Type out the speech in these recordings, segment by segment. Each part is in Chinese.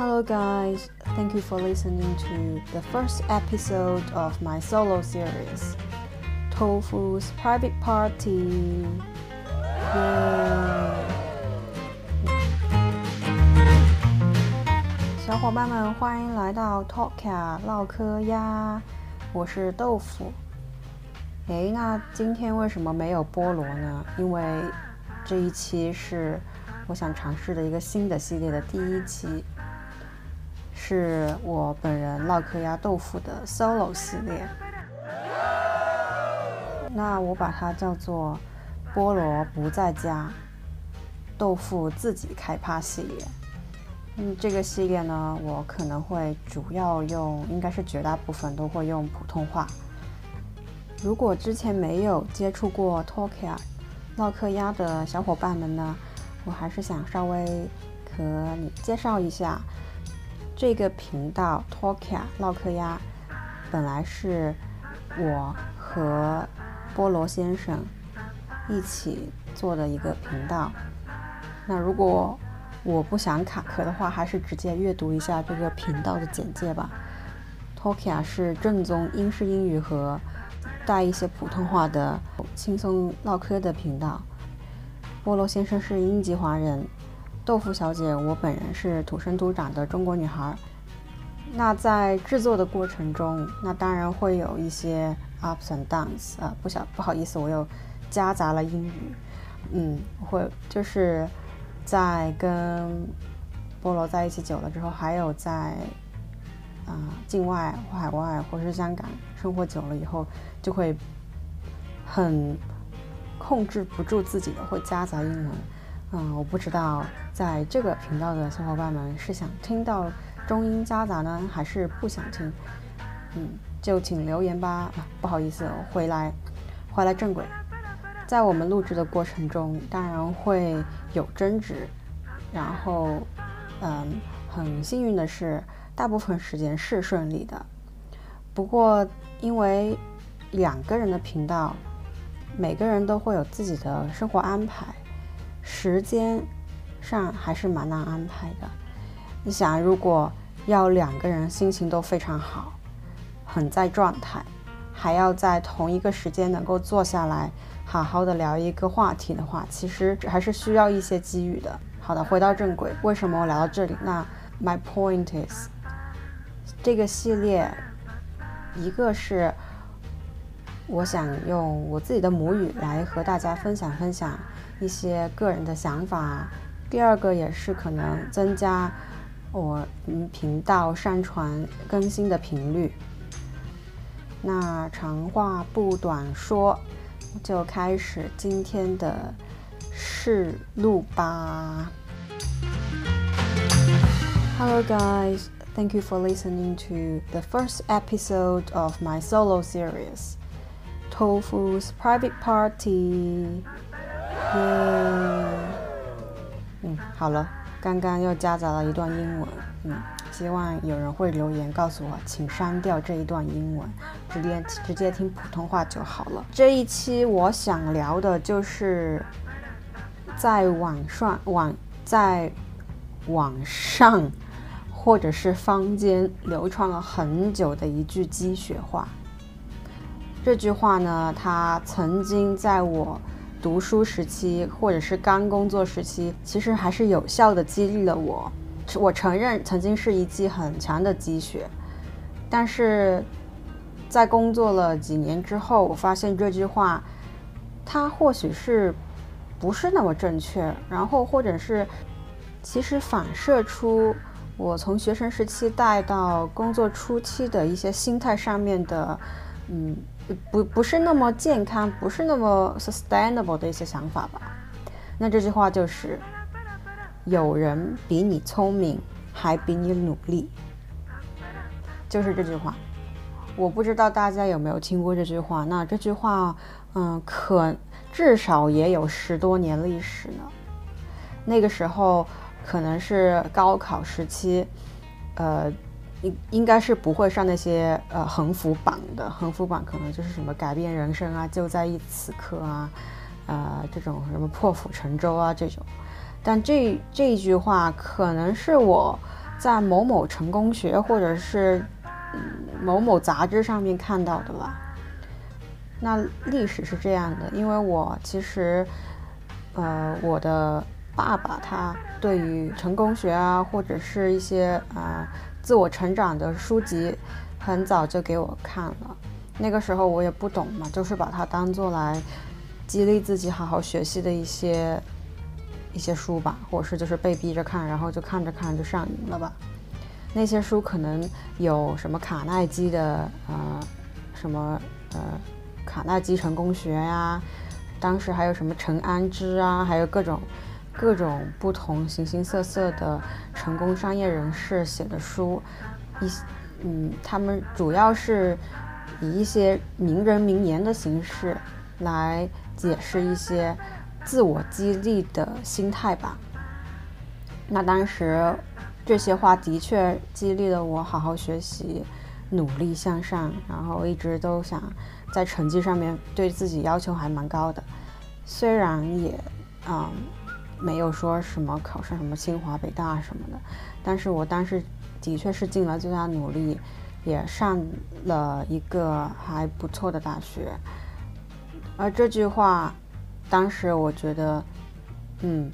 Hello, guys. Thank you for listening to the first episode of my solo series, Tofu's Private Party. 小伙伴们，欢迎来到 Talkia 唠嗑呀！我是豆腐。诶，那今天为什么没有菠萝呢？因为这一期是我想尝试的一个新的系列的第一期，是我本人唠嗑鸭豆腐的 solo 系列。那我把它叫做“菠萝不在家，豆腐自己开趴”系列。嗯，这个系列呢，我可能会主要用，应该是绝大部分都会用普通话。如果之前没有接触过 Talkia 唠嗑鸭的小伙伴们呢，我还是想稍微和你介绍一下这个频道 Talkia 唠嗑鸭，本来是我和菠萝先生一起做的一个频道。那如果我不想卡壳的话，还是直接阅读一下这个频道的简介吧。Talkia 是正宗英式英语和带一些普通话的轻松唠嗑的频道。菠萝先生是英籍华人，豆腐小姐我本人是土生土长的中国女孩。那在制作的过程中，那当然会有一些 ups and downs 啊，不小不好意思，我又夹杂了英语。嗯，会就是。在跟菠萝在一起久了之后，还有在啊境外海外或是香港生活久了以后，就会很控制不住自己的，会夹杂英文。嗯，我不知道在这个频道的小伙伴们是想听到中英夹杂呢，还是不想听？嗯，就请留言吧。不好意思，我回来回来正轨。在我们录制的过程中，当然会有争执，然后，嗯，很幸运的是，大部分时间是顺利的。不过，因为两个人的频道，每个人都会有自己的生活安排，时间上还是蛮难安排的。你想，如果要两个人心情都非常好，很在状态，还要在同一个时间能够坐下来。好好的聊一个话题的话，其实还是需要一些机遇的。好的，回到正轨，为什么我聊到这里？那 my point is，这个系列，一个是我想用我自己的母语来和大家分享分享一些个人的想法，第二个也是可能增加我频道上传更新的频率。那长话不短说。就开始今天的试录吧。Hello guys, thank you for listening to the first episode of my solo series, Tofu's Private Party. 嗯嗯，好了，刚刚又夹杂了一段英文，嗯。希望有人会留言告诉我，请删掉这一段英文，直接直接听普通话就好了。这一期我想聊的就是在网上网在网上或者是坊间流传了很久的一句鸡血话。这句话呢，它曾经在我读书时期或者是刚工作时期，其实还是有效的激励了我。我承认曾经是一剂很强的积雪，但是在工作了几年之后，我发现这句话，它或许是不是那么正确，然后或者是其实反射出我从学生时期带到工作初期的一些心态上面的，嗯，不不是那么健康，不是那么 sustainable 的一些想法吧。那这句话就是。有人比你聪明，还比你努力，就是这句话。我不知道大家有没有听过这句话。那这句话，嗯，可至少也有十多年历史呢。那个时候可能是高考时期，呃，应应该是不会上那些呃横幅榜的。横幅榜可能就是什么改变人生啊，就在一此刻啊，呃，这种什么破釜沉舟啊这种。但这这句话可能是我在某某成功学或者是某某杂志上面看到的吧。那历史是这样的，因为我其实，呃，我的爸爸他对于成功学啊，或者是一些啊自我成长的书籍，很早就给我看了。那个时候我也不懂嘛，就是把它当做来激励自己好好学习的一些一些书吧，或者是就是被逼着看，然后就看着看着就上瘾了吧。那些书可能有什么卡耐基的呃什么呃卡耐基成功学呀，当时还有什么陈安之啊，还有各种各种不同形形色色的成功商业人士写的书，一嗯，他们主要是。以一些名人名言的形式来解释一些自我激励的心态吧。那当时这些话的确激励了我好好学习、努力向上，然后一直都想在成绩上面对自己要求还蛮高的。虽然也啊没有说什么考上什么清华、北大什么的，但是我当时的确是尽了最大努力。也上了一个还不错的大学，而这句话，当时我觉得，嗯，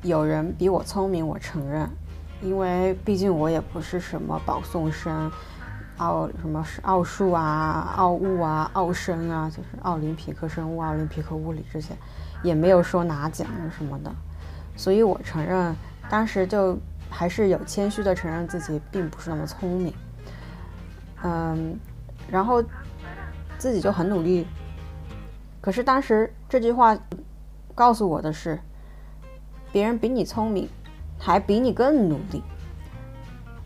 有人比我聪明，我承认，因为毕竟我也不是什么保送生，奥什么奥数啊、奥物啊、奥生啊，就是奥林匹克生物、奥林匹克物理这些，也没有说拿奖什么的，所以我承认，当时就。还是有谦虚的承认自己并不是那么聪明，嗯，然后自己就很努力。可是当时这句话告诉我的是，别人比你聪明，还比你更努力，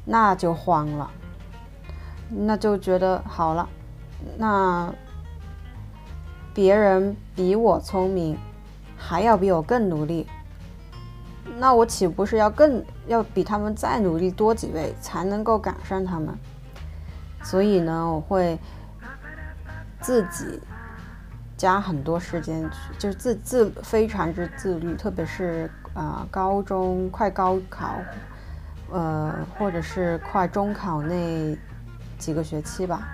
那就慌了，那就觉得好了，那别人比我聪明，还要比我更努力。那我岂不是要更要比他们再努力多几倍才能够赶上他们？所以呢，我会自己加很多时间去，就是自自非常之自律，特别是啊高中快高考，呃或者是快中考那几个学期吧，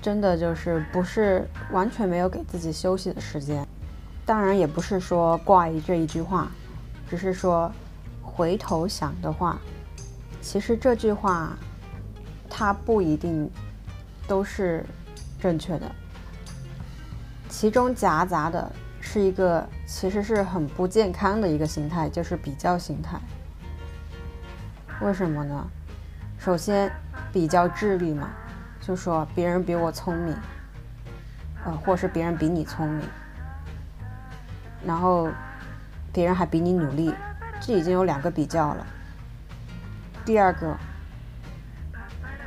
真的就是不是完全没有给自己休息的时间。当然也不是说怪这一句话。只是说，回头想的话，其实这句话，它不一定都是正确的。其中夹杂的是一个其实是很不健康的一个心态，就是比较心态。为什么呢？首先，比较智力嘛，就说别人比我聪明，呃，或是别人比你聪明，然后。别人还比你努力，这已经有两个比较了。第二个，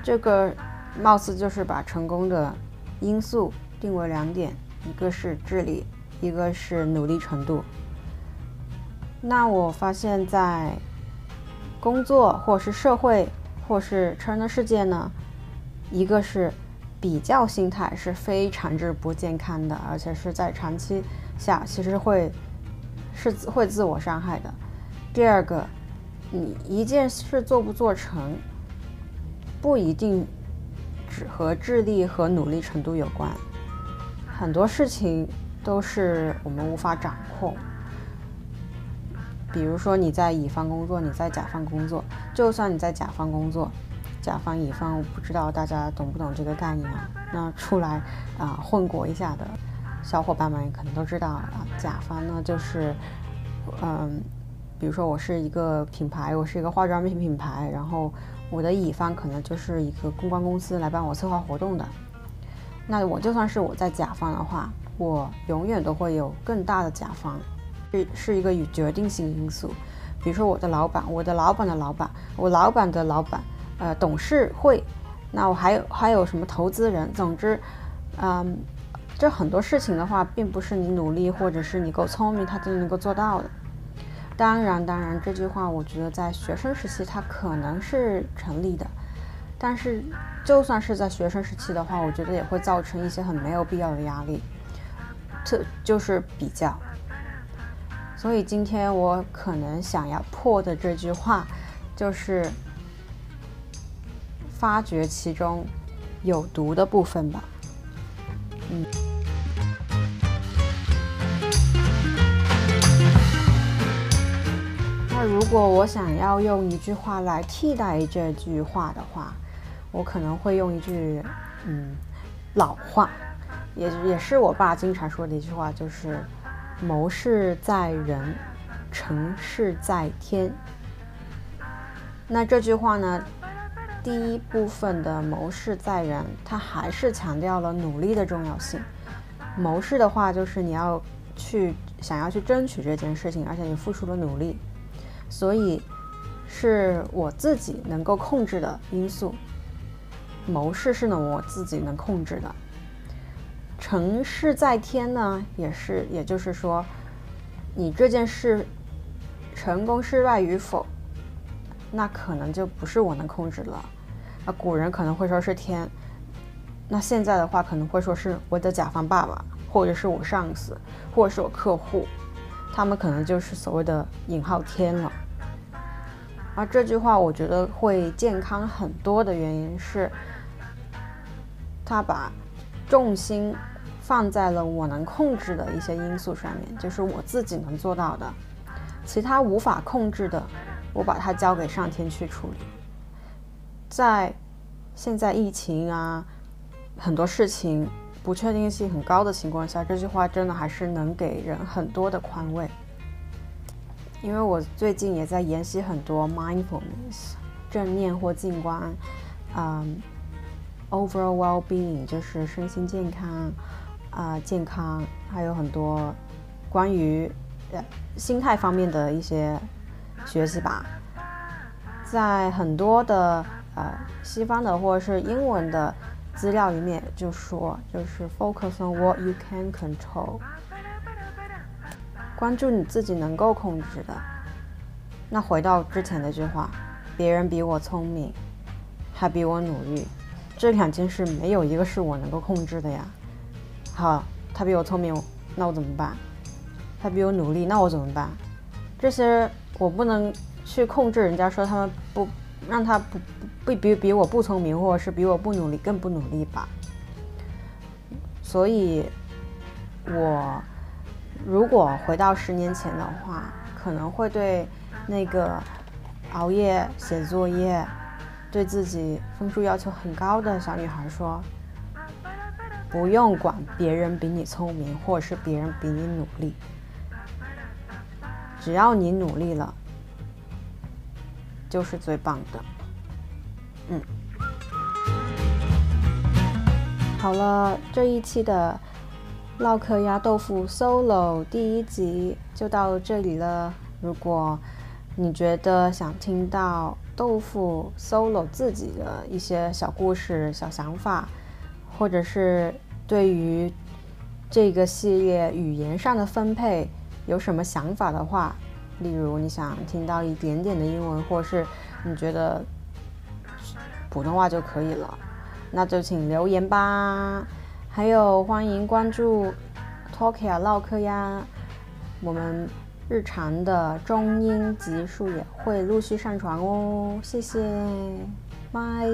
这个貌似就是把成功的因素定为两点，一个是智力，一个是努力程度。那我发现，在工作或是社会或是成人的世界呢，一个是比较心态是非常之不健康的，而且是在长期下其实会。是会自我伤害的。第二个，你一件事做不做成，不一定只和智力和努力程度有关。很多事情都是我们无法掌控。比如说你在乙方工作，你在甲方工作，就算你在甲方工作，甲方乙方，我不知道大家懂不懂这个概念啊？那出来啊混过一下的。小伙伴们可能都知道啊，甲方呢就是，嗯，比如说我是一个品牌，我是一个化妆品品牌，然后我的乙方可能就是一个公关公司来帮我策划活动的。那我就算是我在甲方的话，我永远都会有更大的甲方，是是一个与决定性因素。比如说我的老板，我的老板的老板，我老板的老板，呃，董事会，那我还有还有什么投资人，总之，嗯。这很多事情的话，并不是你努力或者是你够聪明，他就能够做到的。当然，当然，这句话我觉得在学生时期它可能是成立的，但是就算是在学生时期的话，我觉得也会造成一些很没有必要的压力，这就是比较。所以今天我可能想要破的这句话，就是发掘其中有毒的部分吧。那如果我想要用一句话来替代这句话的话，我可能会用一句，嗯，老话，也也是我爸经常说的一句话，就是“谋事在人，成事在天”。那这句话呢，第一部分的“谋事在人”，它还是强调了努力的重要性。谋事的话，就是你要去想要去争取这件事情，而且你付出了努力，所以是我自己能够控制的因素。谋事是呢，我自己能控制的。成事在天呢，也是，也就是说，你这件事成功失败与否，那可能就不是我能控制了。那，古人可能会说是天，那现在的话可能会说是我的甲方爸爸，或者是我上司，或者是我客户，他们可能就是所谓的引号天了。而这句话我觉得会健康很多的原因是。他把重心放在了我能控制的一些因素上面，就是我自己能做到的，其他无法控制的，我把它交给上天去处理。在现在疫情啊，很多事情不确定性很高的情况下，这句话真的还是能给人很多的宽慰。因为我最近也在研习很多 mindfulness 正念或静观，嗯。Overall well-being 就是身心健康啊，健康还有很多关于呃心态方面的一些学习吧。在很多的呃西方的或者是英文的资料里面就说，就是 focus on what you can control，关注你自己能够控制的。那回到之前那句话，别人比我聪明，还比我努力。这两件事没有一个是我能够控制的呀。好，他比我聪明，那我怎么办？他比我努力，那我怎么办？这些我不能去控制人家说他们不让他不不比比我不聪明，或者是比我不努力更不努力吧。所以，我如果回到十年前的话，可能会对那个熬夜写作业。对自己分数要求很高的小女孩说：“不用管别人比你聪明，或者是别人比你努力，只要你努力了，就是最棒的。”嗯，好了，这一期的唠嗑鸭豆腐 solo 第一集就到这里了。如果你觉得想听到，豆腐 solo 自己的一些小故事、小想法，或者是对于这个系列语言上的分配有什么想法的话，例如你想听到一点点的英文，或是你觉得普通话就可以了，那就请留言吧。还有欢迎关注 Talkia 唠嗑呀，我们。日常的中英级数也会陆续上传哦，谢谢，拜。